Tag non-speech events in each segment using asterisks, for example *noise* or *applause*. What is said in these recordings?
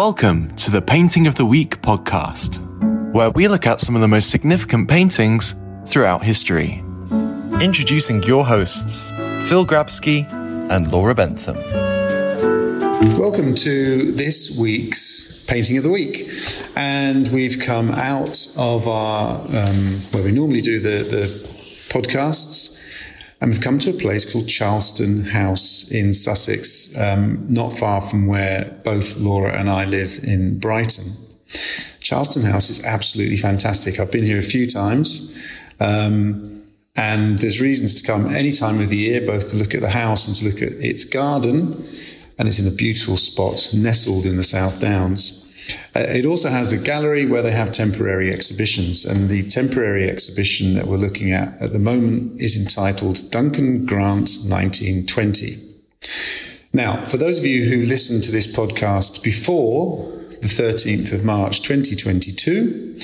Welcome to the Painting of the Week podcast, where we look at some of the most significant paintings throughout history. Introducing your hosts, Phil Grabsky and Laura Bentham. Welcome to this week's Painting of the Week. And we've come out of our, um, where we normally do the, the podcasts, and we've come to a place called Charleston House in Sussex, um, not far from where both Laura and I live in Brighton. Charleston House is absolutely fantastic. I've been here a few times. Um, and there's reasons to come any time of the year, both to look at the house and to look at its garden. And it's in a beautiful spot, nestled in the South Downs. Uh, it also has a gallery where they have temporary exhibitions, and the temporary exhibition that we're looking at at the moment is entitled Duncan Grant 1920. Now, for those of you who listened to this podcast before the 13th of March 2022,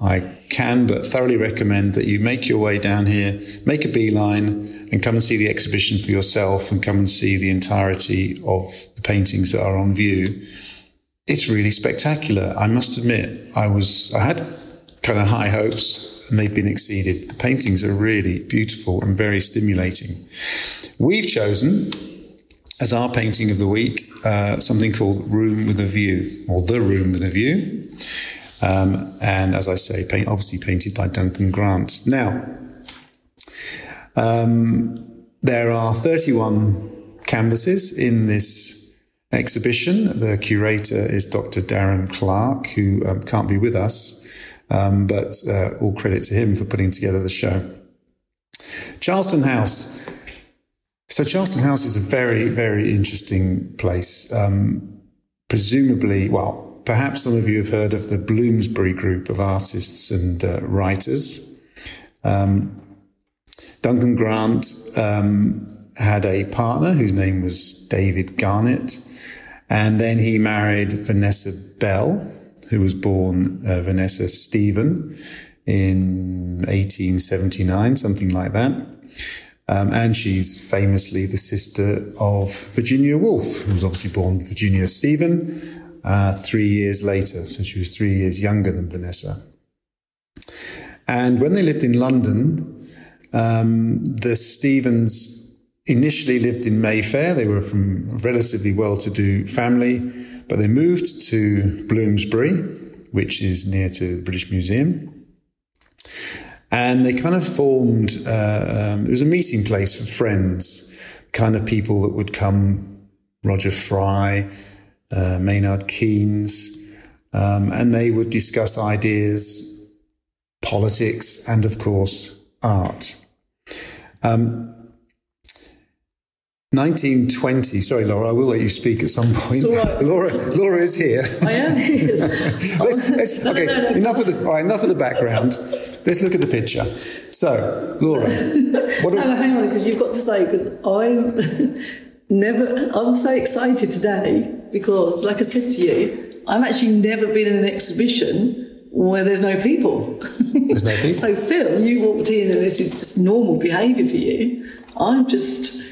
I can but thoroughly recommend that you make your way down here, make a beeline, and come and see the exhibition for yourself and come and see the entirety of the paintings that are on view it's really spectacular. I must admit, I was I had kind of high hopes and they've been exceeded. The paintings are really beautiful and very stimulating. We've chosen as our painting of the week uh, something called Room with a View or The Room with a View. Um, and as I say, paint, obviously painted by Duncan Grant. Now, um, there are 31 canvases in this exhibition. The curator is Dr. Darren Clarke, who um, can't be with us, um, but uh, all credit to him for putting together the show. Charleston House. So, Charleston House is a very, very interesting place. Um, presumably, well, perhaps some of you have heard of the Bloomsbury group of artists and uh, writers. Um, Duncan Grant um, had a partner whose name was David Garnett. And then he married Vanessa Bell, who was born uh, Vanessa Stephen in 1879, something like that. Um, and she's famously the sister of Virginia Woolf, who was obviously born Virginia Stephen uh, three years later. So she was three years younger than Vanessa. And when they lived in London, um, the Stephens initially lived in Mayfair. They were from a relatively well to do family, but they moved to Bloomsbury, which is near to the British Museum. And they kind of formed, uh, um, it was a meeting place for friends, kind of people that would come, Roger Fry, uh, Maynard Keynes, um, and they would discuss ideas, politics, and of course, art. Um, 1920. Sorry, Laura, I will let you speak at some point. Right. Laura, Laura is here. I am *laughs* here. let's, let's, okay, no, no, no, enough of the. All right, enough of the background. Let's look at the picture. So, Laura, what are, *laughs* hang on, because you've got to say because I'm *laughs* never. I'm so excited today because, like I said to you, I've actually never been in an exhibition where there's no people. There's no people. so, Phil, you walked in and this is just normal behaviour for you. I'm just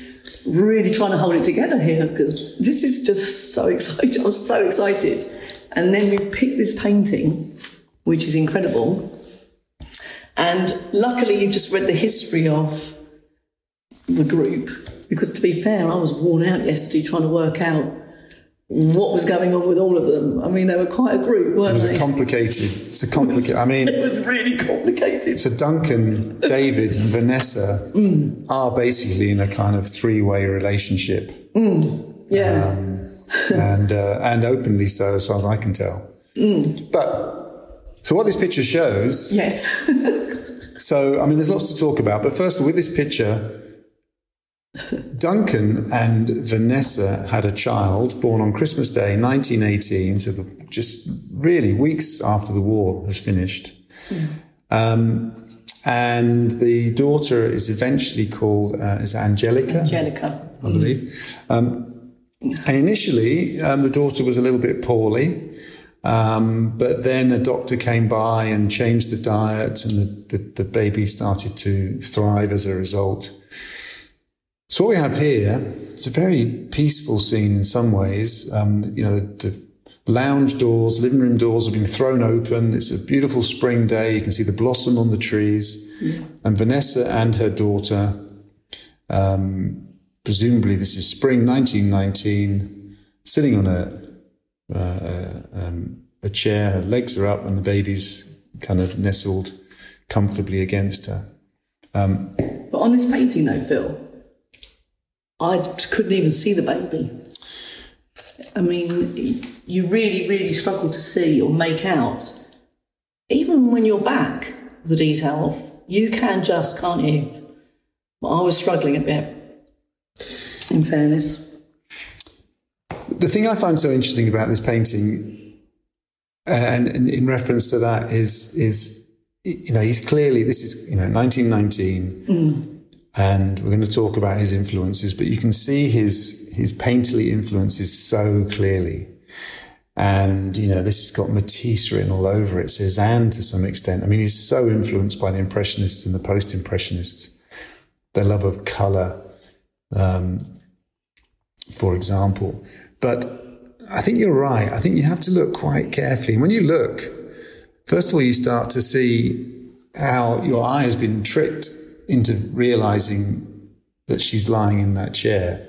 really trying to hold it together here because this is just so exciting. I'm so excited. And then we picked this painting, which is incredible. And luckily, you just read the history of the group because, to be fair, I was worn out yesterday trying to work out what was going on with all of them. I mean, they were quite a group, weren't they? It was complicated. It's a complicated. *laughs* I mean, *laughs* it was really complicated. So Duncan, David, and Vanessa mm. are basically in a kind of three-way relationship. Mm. Yeah, um, *laughs* and uh, and openly so, as far as I can tell. Mm. But so what this picture shows? Yes. so I mean, there's lots to talk about. But first of all, with this picture Duncan and Vanessa had a child born on Christmas Day 1918, so the, just really weeks after the war has finished. Mm. Um, and the daughter is eventually called uh, is Angelica. Angelica, I believe. Um, and initially, um, the daughter was a little bit poorly, um, but then a doctor came by and changed the diet, and the, the, the baby started to thrive as a result. So what we have here, it's a very peaceful scene in some ways. Um, you know, the, the, lounge doors, living room doors have been thrown open. It's a beautiful spring day. You can see the blossom on the trees. Yeah. And Vanessa and her daughter, um, presumably this is spring 1919, sitting on a, uh, um, a chair. Her legs are up and the baby's kind of nestled comfortably against her. Um, but on this painting, though, Phil, I couldn't even see the baby. I mean, you really, really struggle to see or make out. Even when you're back the detail, you can just, can't you? But I was struggling a bit, in fairness. The thing I find so interesting about this painting, uh, and, and in reference to that, is is you know he's clearly this is you know 1919. Mm and we're going to talk about his influences, but you can see his his painterly influences so clearly. And you know, this has got Matisse written all over it, Cezanne to some extent. I mean, he's so influenced by the Impressionists and the Post-Impressionists. Their love of color, um, for example. But I think you're right. I think you have to look quite carefully. When you look, first of all, you start to see how your eye has been tricked into realizing that she's lying in that chair.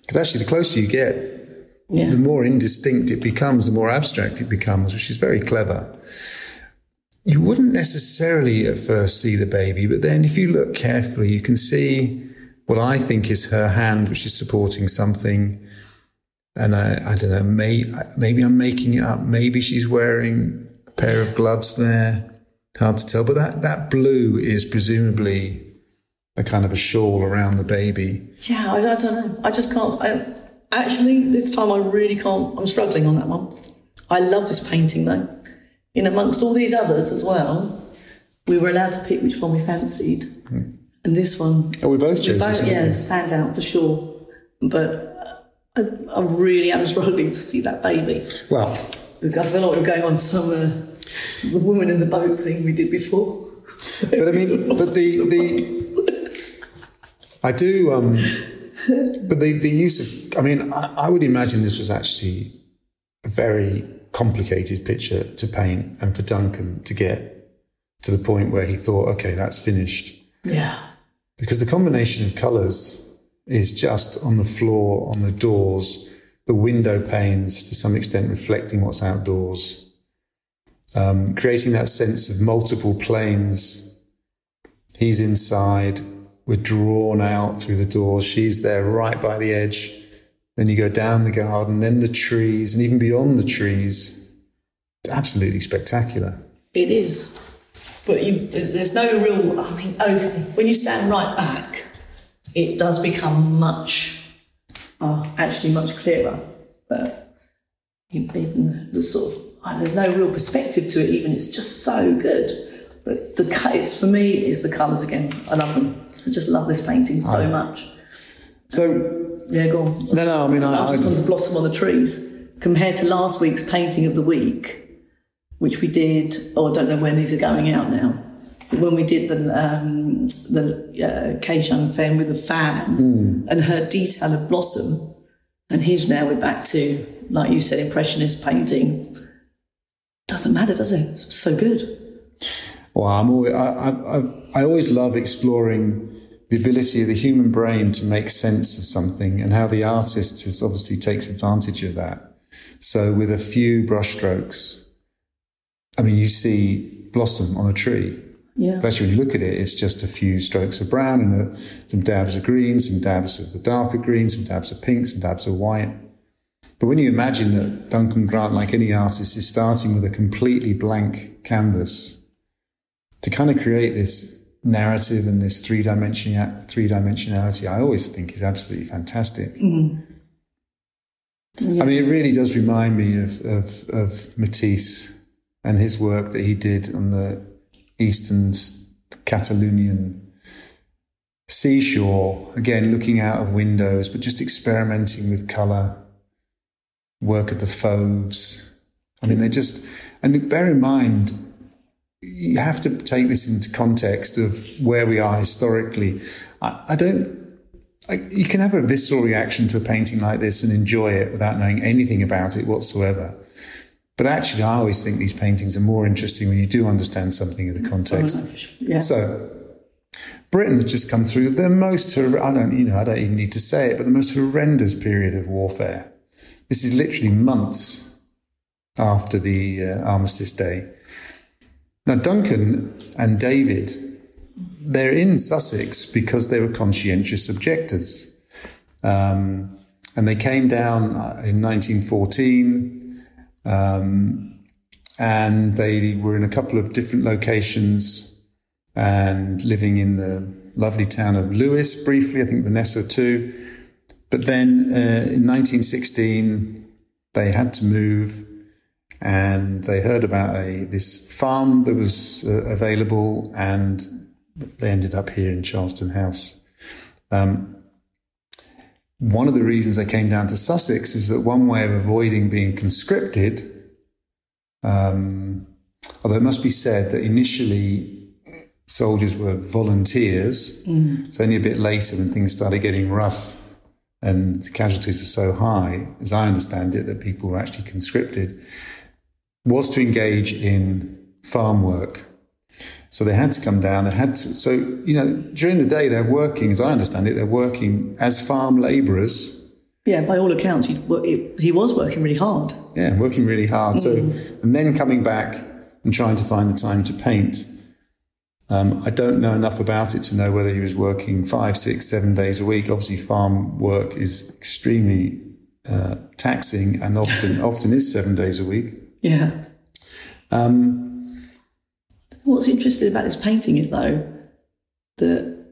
Because actually, the closer you get, yeah. the more indistinct it becomes, the more abstract it becomes, which is very clever. You wouldn't necessarily at first see the baby, but then if you look carefully, you can see what I think is her hand, which is supporting something. And I, I don't know, may, maybe I'm making it up. Maybe she's wearing a pair of gloves there. Hard to tell. But that, that blue is presumably a kind of a shawl around the baby. Yeah, I, I don't know. I just can't. I, actually, this time I really can't. I'm struggling on that one. I love this painting though. In amongst all these others as well, we were allowed to pick which one we fancied. Mm. And this one. Oh, we both chose both, this one. Yeah, stand out for sure. But I, I, really am struggling to see that baby. Well, I feel like we're going on some uh, the woman in the boat thing we did before. But I mean, but the the *laughs* I do, um, but the, the use of, I mean, I, I would imagine this was actually a very complicated picture to paint and for Duncan to get to the point where he thought, okay, that's finished. Yeah. Because the combination of colours is just on the floor, on the doors, the window panes to some extent reflecting what's outdoors, um, creating that sense of multiple planes. He's inside, we're drawn out through the doors. She's there right by the edge. Then you go down the garden, then the trees, and even beyond the trees. It's absolutely spectacular. It is. But you, there's no real, I mean, okay, when you stand right back, it does become much, uh, actually much clearer. But even the, the sort of, there's no real perspective to it even. It's just so good. But the it's for me is the colours again. I love them. I just love this painting so I, much. So yeah, go on. No, no. I mean, I, I just on the blossom on the trees compared to last week's painting of the week, which we did. Oh, I don't know when these are going out now. But when we did the um, the uh, Kei Fen with the fan mm. and her detail of blossom, and here's now we're back to like you said, impressionist painting. Doesn't matter, does it? so good. Well, I'm always, I, I, I always love exploring the ability of the human brain to make sense of something and how the artist has obviously takes advantage of that. So with a few brushstrokes, I mean, you see blossom on a tree. Yeah. But actually, when you look at it, it's just a few strokes of brown and a, some dabs of green, some dabs of the darker green, some dabs of pink, some dabs of white. But when you imagine that Duncan Grant, like any artist, is starting with a completely blank canvas to kind of create this narrative and this three dimension three dimensionality, I always think is absolutely fantastic. Mm. Yeah. I mean, it really does remind me of, of, of Matisse and his work that he did on the eastern Catalonian seashore. Again, looking out of windows, but just experimenting with color. Work at the Fauves. I mean, they just, and bear in mind, you have to take this into context of where we are historically. I, I don't. like, you can have a visceral reaction to a painting like this and enjoy it without knowing anything about it whatsoever. But actually, I always think these paintings are more interesting when you do understand something of the context. Yeah. So, Britain has just come through the most, hor- I don't, you know, I don't even need to say it, but the most horrendous period of warfare. This is literally months after the uh, Armistice Day. Now, Duncan and David, they're in Sussex because they were conscientious objectors. Um, and they came down uh, in 1914 um, and they were in a couple of different locations and living in the lovely town of Lewes briefly, I think Vanessa too. But then uh, in 1916, they had to move and they heard about a this farm that was uh, available and they ended up here in Charleston House. Um, one of the reasons they came down to Sussex is that one way of avoiding being conscripted, um, although it must be said that initially soldiers were volunteers, it's only a bit later when things started getting rough and the casualties were so high, as I understand it, that people were actually conscripted, was to engage in farm work. So they had to come down. They had to. So you know, during the day they're working, as I understand it, they're working as farm labourers. Yeah, by all accounts, he, was working really hard. Yeah, working really hard. So and then coming back and trying to find the time to paint. Um, I don't know enough about it to know whether he was working five, six, seven days a week. Obviously, farm work is extremely uh, taxing and often *laughs* often is seven days a week. Yeah. Um, What's interesting about this painting is, though, that,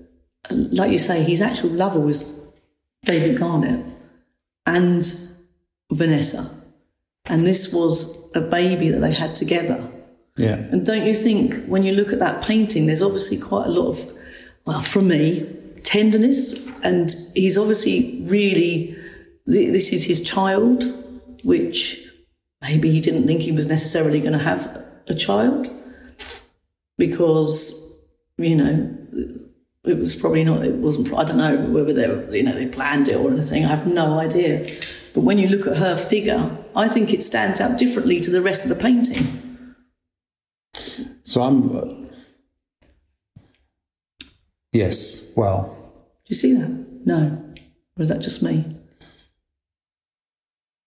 like you say, his actual lover was David Garnett and Vanessa. And this was a baby that they had together. yeah, And don't you think when you look at that painting, there's obviously quite a lot of, well, from me, tenderness. And he's obviously really, this is his child, which maybe he didn't think he was necessarily going to have a child because, you know, it was probably not, it wasn't, I don't know whether they, you know, they planned it or anything. I have no idea. But when you look at her figure, I think it stands out differently to the rest of the painting. So I'm. Uh, yes. Well, Do you see that? No. Or is that just me?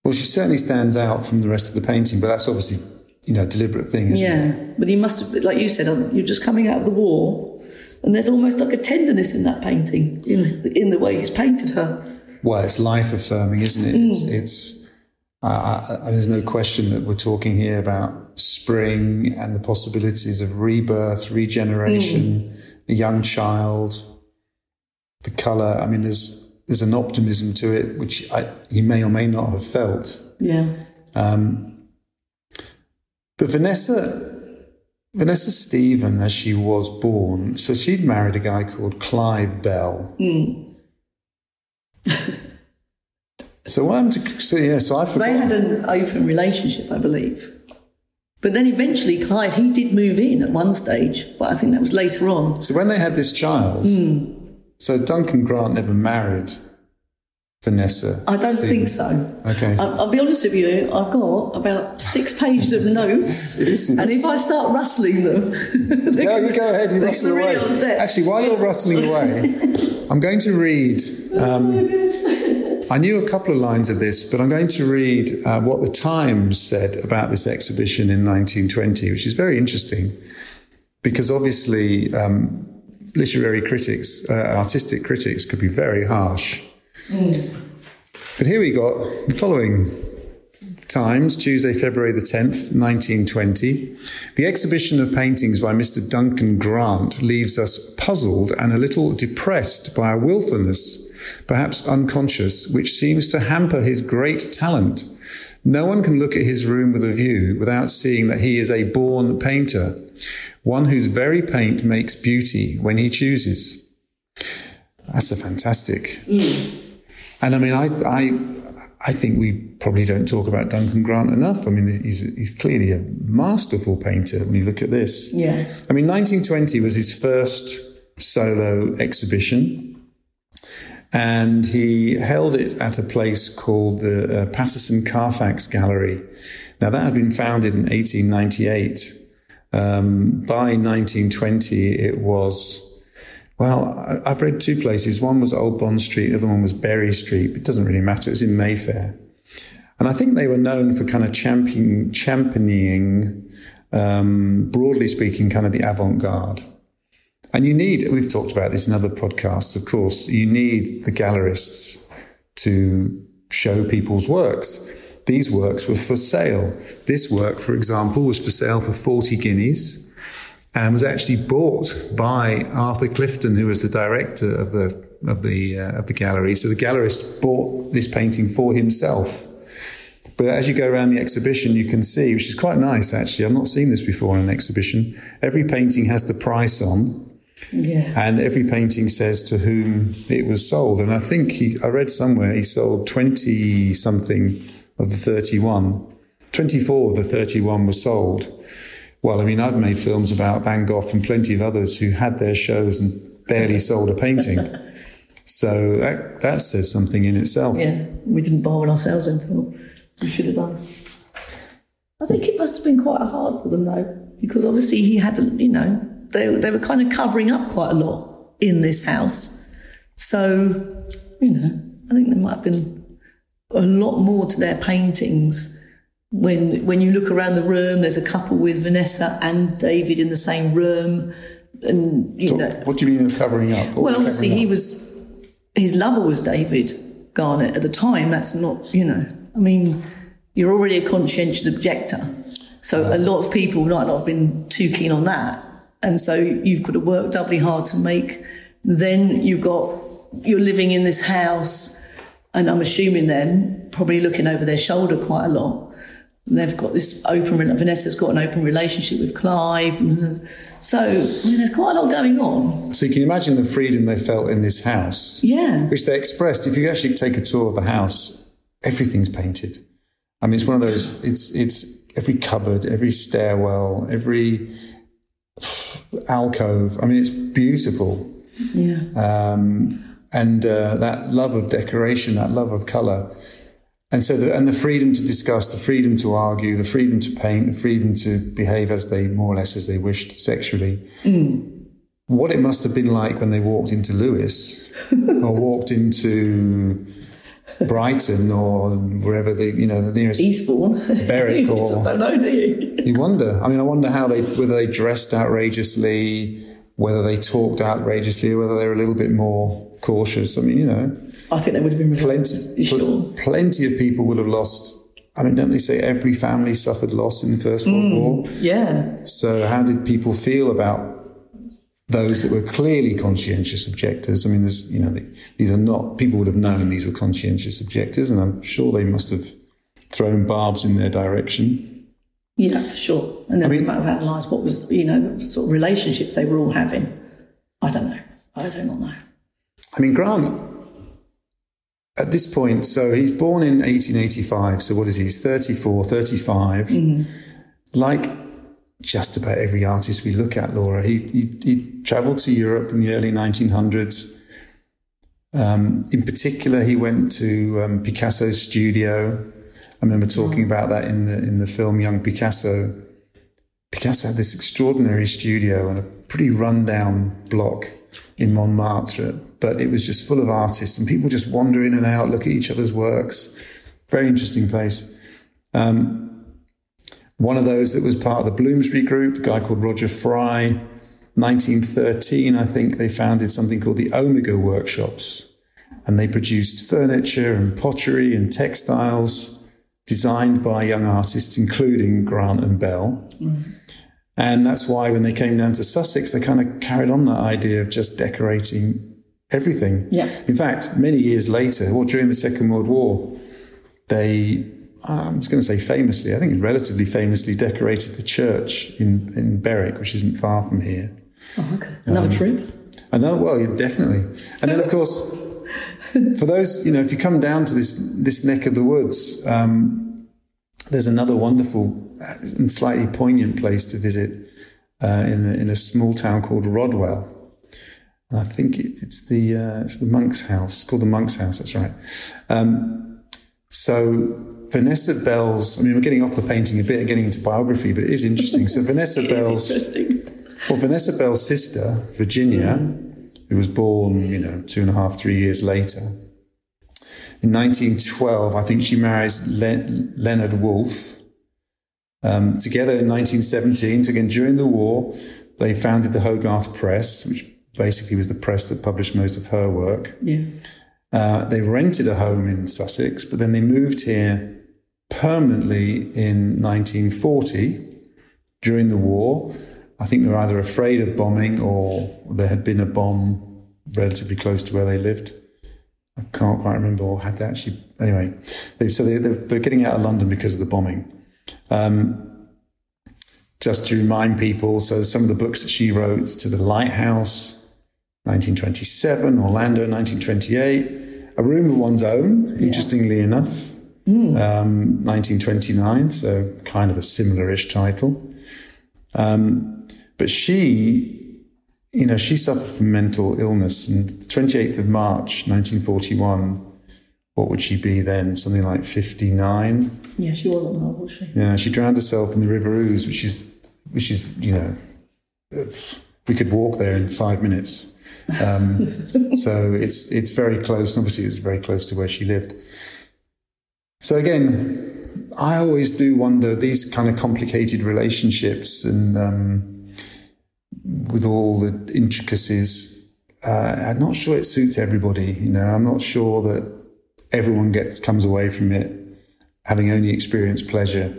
Well, she certainly stands out from the rest of the painting, but that's obviously you know a deliberate thing, isn't it? Yeah. But he must have, like you said, you're just coming out of the war, and there's almost like a tenderness in that painting, in in the way he's painted her. Well, it's life affirming, isn't it? It's. Mm. it's I, there's no question that we're talking here about spring and the possibilities of rebirth, regeneration, mm. a young child, the color. I mean, there's there's an optimism to it which I, he may or may not have felt. Yeah. Um, but Vanessa, Vanessa Stephen, as she was born, so she'd married a guy called Clive Bell. *laughs* so what happened to? So yeah, so I forgot. They had an open relationship, I believe. But then eventually, Clive, he did move in at one stage, but I think that was later on. So when they had this child, so Duncan Grant never married Vanessa. I don't think so. Okay. I'll, I'll be honest with you, I've got about six pages of notes, *laughs* and if I start rustling them, *laughs* Go, you go ahead, you They're rustle away. Actually, while you're rustling *laughs* away, I'm going to read. Um, I knew a couple of lines of this, but I'm going to read uh, what the Times said about this exhibition in 1920, which is very interesting because obviously um, literary critics, uh, artistic critics, could be very harsh. But here we got the following Times, Tuesday, February the 10th, 1920. The exhibition of paintings by Mr. Duncan Grant leaves us puzzled and a little depressed by a willfulness, perhaps unconscious, which seems to hamper his great talent. No one can look at his room with a view without seeing that he is a born painter, one whose very paint makes beauty when he chooses. That's a fantastic. And I mean, I, I, I think we probably don't talk about Duncan Grant enough. I mean, he's, he's clearly a masterful painter when you look at this. yeah, I mean, 1920 was his first solo exhibition. and he held it at a place called the uh, Patterson Carfax Gallery. Now, that had been founded in 1898. Um, by 1920, it was, well, I've read two places. One was Old Bond Street, the other one was Bury Street. It doesn't really matter. It was in Mayfair. And I think they were known for kind of champion, championing, um, broadly speaking, kind of the avant garde. And you need, we've talked about this in other podcasts, of course, you need the gallerists to show people's works. These works were for sale. This work, for example, was for sale for 40 guineas and was actually bought by Arthur Clifton, who was the director of the, of the, uh, of the gallery. So the gallerist bought this painting for himself. But as you go around the exhibition, you can see, which is quite nice actually. I've not seen this before in an exhibition. Every painting has the price on. Yeah. And every painting says to whom it was sold. And I think he, I read somewhere he sold 20 something of the 31. 24 of the 31 were sold. Well, I mean, I've made films about Van Gogh and plenty of others who had their shows and barely sold a painting. *laughs* so that, that says something in itself. Yeah. We didn't buy one ourselves and thought we should have done. I think it must have been quite hard for them though, because obviously he had, you know, they, they were kind of covering up quite a lot in this house. So, you know, I think there might have been a lot more to their paintings. When when you look around the room, there's a couple with Vanessa and David in the same room, and you So know, what do you mean covering up? What well, obviously he up? was his lover was David Garnett at the time. That's not, you know, I mean, you're already a conscientious objector, so a lot of people might not have been too keen on that, and so you've got to work doubly hard to make. Then you've got you're living in this house, and I'm assuming then probably looking over their shoulder quite a lot. They've got this open. Vanessa's got an open relationship with Clive, so I mean, there's quite a lot going on. So you can imagine the freedom they felt in this house. Yeah. which they expressed. If you actually take a tour of the house, everything's painted. I mean, it's one of those. It's it's every cupboard, every stairwell, every alcove. I mean, it's beautiful. Yeah. Um, and uh, that love of decoration, that love of color, and so the, and the freedom to discuss, the freedom to argue, the freedom to paint, the freedom to behave as they more or less as they wished sexually. What it must have been like when they walked into Lewes or *laughs* walked into Brighton or wherever the you know the nearest Eastbourne. Berwick *laughs* you or- just don't know, do you? you wonder. I mean, I wonder how they whether they dressed outrageously, whether they talked outrageously, or whether they were a little bit more cautious. I mean, you know, I think they would have been plenty, Sure. plenty of people would have lost. I mean, don't they say every family suffered loss in the First World mm, War? Yeah. So, how did people feel about those that were clearly conscientious objectors? I mean, there's, you know, the, these are not people would have known these were conscientious objectors, and I'm sure they must have thrown barbs in their direction. Yeah, for sure. And then I mean- we might have analysed what was, you know, the sort of relationships they were all having. I don't know. I do not know. I mean, Grant, at this point, so he's born in 1885. So what is he? He's 34, 35. Like just about every artist we look at, Laura, he, he, he traveled to Europe in the early 1900s. Um, in particular, he went to um, Picasso's studio. I remember talking about that in the in the film Young Picasso. Picasso had this extraordinary studio and a pretty rundown block in Montmartre, but it was just full of artists and people just wander in and out, look at each other's works. Very interesting place. Um, one of those that was part of the Bloomsbury Group, a guy called Roger Fry. 1913, I think they founded something called the Omega Workshops, and they produced furniture and pottery and textiles designed by young artists, including Grant and Bell. And that's why when they came down to Sussex, they kind of carried on that idea of just decorating everything. Yeah. In fact, many years later, or during the Second World War, they, uh, I was going to say famously, I think relatively famously decorated the church in, in Berwick, which isn't far from here. Oh, okay. Another trip. I know, well, yeah, definitely. And then, of course, *laughs* for those, you know, if you come down to this this neck of the woods, um, there's another wonderful and slightly poignant place to visit uh, in a, in a small town called Rodmell. And I think it, it's the uh, it's the monk's house. It's called the monk's house. That's right. Um, so Vanessa Bell's. I mean, we're getting off the painting a bit and getting into biography, but it is interesting. So *laughs* Vanessa Bell's. Well, Vanessa Bell's sister, Virginia, who was born, you know, two and a half, three years later. In 1912, I think she marries Le- Leonard Woolf. Um, together in 1917, so again during the war, they founded the Hogarth Press, which basically was the press that published most of her work. Yeah. Uh, they rented a home in Sussex, but then they moved here permanently in 1940 during the war. I think they were either afraid of bombing or there had been a bomb relatively close to where they lived. I can't quite remember or had they actually. Anyway, they, so they, they're getting out of London because of the bombing. Um, just to remind people, so some of the books that she wrote to the Lighthouse, 1927, Orlando, 1928, A Room of One's Own, interestingly enough, um, 1929, so kind of a similar-ish title. Um, but she, you know, she suffered from mental illness, and the 28th of March, 1941, what would she be then? Something like 59. Yeah, she wasn't old, was she? Yeah, she drowned herself in the River Ouse, which is, which is, you know, we could walk there in five minutes. Um, *laughs* so it's it's very close. Obviously, it was very close to where she lived. So again, I always do wonder these kind of complicated relationships and um, with all the intricacies. Uh, I'm not sure it suits everybody. You know, I'm not sure that everyone gets comes away from it having only experienced pleasure.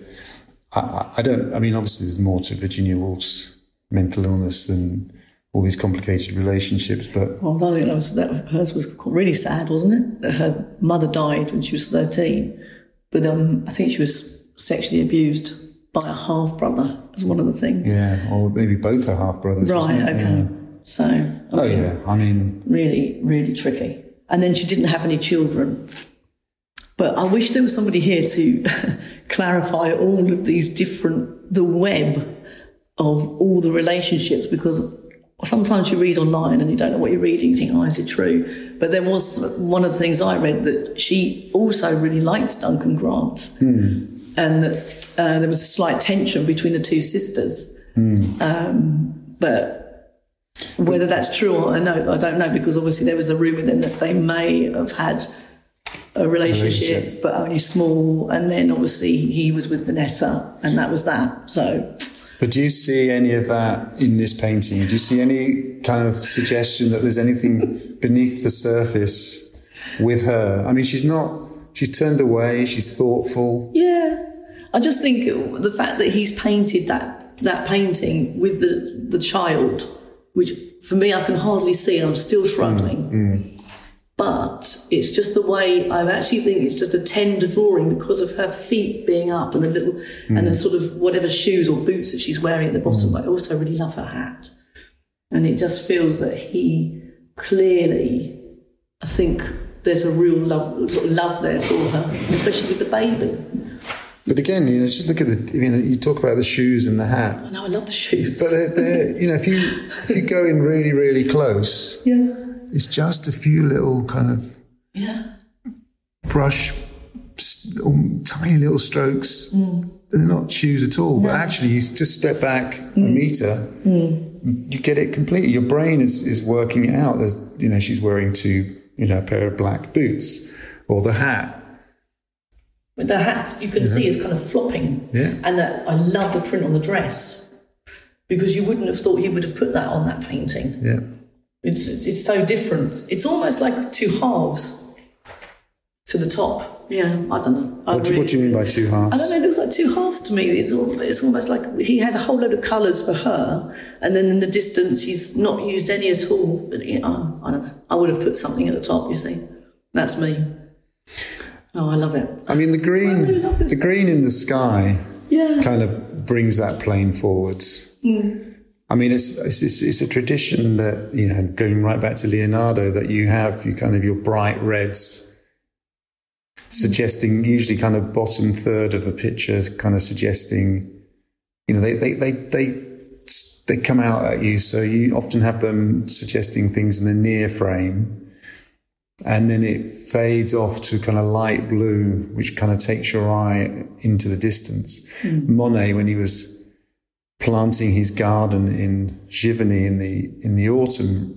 I, I, don't. I mean, obviously, there's more to Virginia Woolf's mental illness than all these complicated relationships. But Well, that was, that, hers was really sad, wasn't it? That her mother died when she was 13. But um, I think she was sexually abused by a half brother, as one of the things. yeah, or maybe both are half brothers. Right, okay. So, I Oh yeah. I mean, really, really tricky. And then she didn't have any children. But I wish there was somebody here to *laughs* clarify all of these different, the web of all the relationships because sometimes you read online and you don't know what you're reading, you think, oh, is it true? But there was one of the things I read that she also really liked Duncan Grant. Hmm. And that uh, there was a slight tension between the two sisters. Um, but whether that's true or know I don't know because obviously there was a rumor then that they may have had a relationship, Relationship. but only small, and then obviously he was with Vanessa, and that was that. So but do you see any of that in this painting? Do you see any kind of suggestion that there's anything beneath the surface with her? I mean, she's not. She's turned away. She's thoughtful. yeah, I just think the fact that he's painted that that painting with the the child, which for me I can hardly see, and I'm still struggling. Mm, mm. But it's just the way I actually think it's just a tender drawing because of her feet being up and the little and the mm. sort of whatever shoes or boots that she's wearing at the bottom. But I also really love her hat, and it just feels that he clearly, I think there's a real love sort of love there for her, especially with the baby. But again, you know, just look at the. You know, you talk about the shoes and the hat. I know I love the shoes. But they're, they're, you know, if you if you go in really really close, yeah, it's just a few little kind of yeah, brush, um, tiny little strokes. Mm. They're not shoes at all. But actually, you just step back a mm. meter, mm. you get it completely. Your brain is, is working it out. There's, you know, she's wearing two, you know, a pair of black boots, or the hat. with the hat, you can see is kind of flopping. Yeah. and that I love the print on the dress because you wouldn't have thought he would have put that on that painting. Yeah. It's it's, it's so different. It's almost like two halves to the top. Yeah, I don't know. I What do, what do you mean by two halves? I don't know. It looks like two halves to me. It's all, it's almost like he had a whole load of colours for her, and then in the distance he's not used any at all. But you uh, know, I don't know. I would have put something at the top. You see, that's me. Oh, I love it. I mean, the green, really the green in the sky Yeah, kind of brings that plane forwards. Mm. I mean, it's, it's it's it's a tradition that you know, going right back to Leonardo, that you have you kind of your bright reds, suggesting usually kind of bottom third of a picture, kind of suggesting, you know, they they they they they come out at you. So you often have them suggesting things in the near frame. And then it fades off to kind of light blue, which kind of takes your eye into the distance. Mm. Monet, when he was planting his garden in Giverny in the, in the autumn,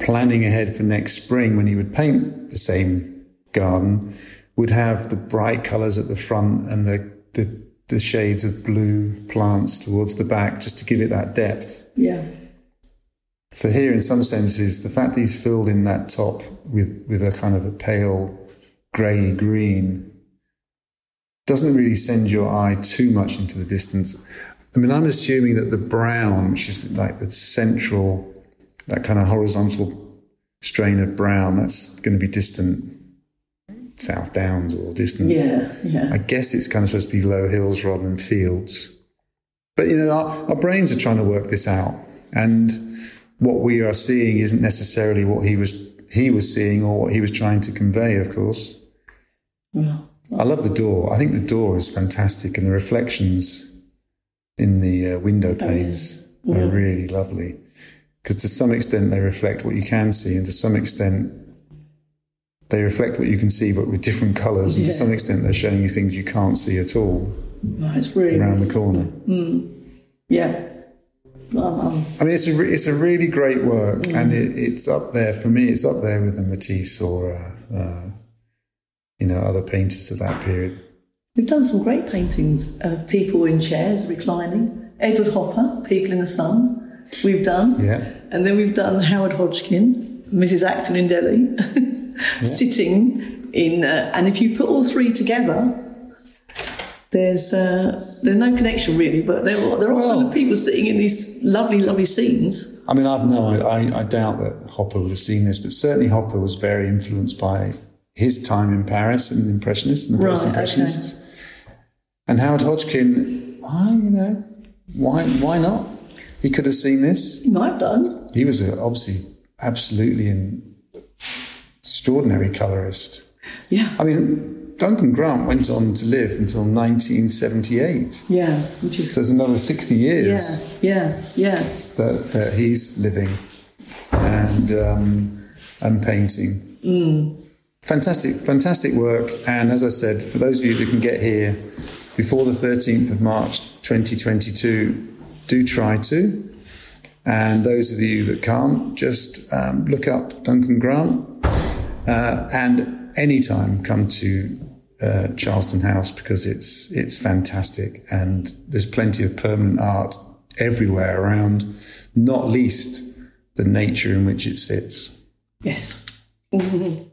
planning ahead for next spring when he would paint the same garden, would have the bright colors at the front and the, the the shades of blue plants towards the back just to give it that depth. Yeah. So here, in some senses, the fact that he's filled in that top with, with a kind of a pale grey green doesn't really send your eye too much into the distance. I mean, I'm assuming that the brown, which is like the central, that kind of horizontal strain of brown, that's going to be distant South Downs or distant. Yeah, yeah. I guess it's kind of supposed to be low hills rather than fields. But, you know, our, our brains are trying to work this out. And what we are seeing isn't necessarily what he was he was seeing or what he was trying to convey, of course. Yeah. I love the door. I think the door is fantastic, and the reflections in the uh, window panes oh, yeah. are really lovely. Because to some extent they reflect what you can see, and to some extent they reflect what you can see, but with different colours, and to some extent, they're showing you things you can't see at all. it's really around the corner. Mm. Yeah. Um, I mean, it's a re- it's a really great work, mm. and it, it's up there for me. It's up there with the Matisse or uh, uh, you know other painters of that period. We've done some great paintings of people in chairs reclining. Edward Hopper, People in the Sun. We've done, yeah, and then we've done Howard Hodgkin, Mrs. Acton in Delhi. *laughs* yeah. *laughs* sitting in, uh, and if you put all three together, there's uh, there's no connection really, but there are, there are well, of people sitting in these lovely, lovely scenes. I mean, I've no, I, I doubt that Hopper would have seen this, but certainly Hopper was very influenced by his time in Paris and the Impressionists and the Post Impressionists. Okay. And Howard Hodgkin, why, you know, why why not? He could have seen this. He might have done. He was a, obviously absolutely in extraordinary colorist. Yeah. I mean, Duncan Grant went on to live until 1978. Yeah, which is. So there's another 60 years. Yeah, yeah, yeah. That, that he's living and, um, and painting. Mm. Fantastic, fantastic work. And as I said, for those of you that can get here before the 13th of March 2022, do try to. And those of you that can't, just um, look up Duncan Grant uh, and anytime come to uh, Charleston House because it's it's fantastic and there's plenty of permanent art everywhere around, not least the nature in which it sits. Yes. *laughs*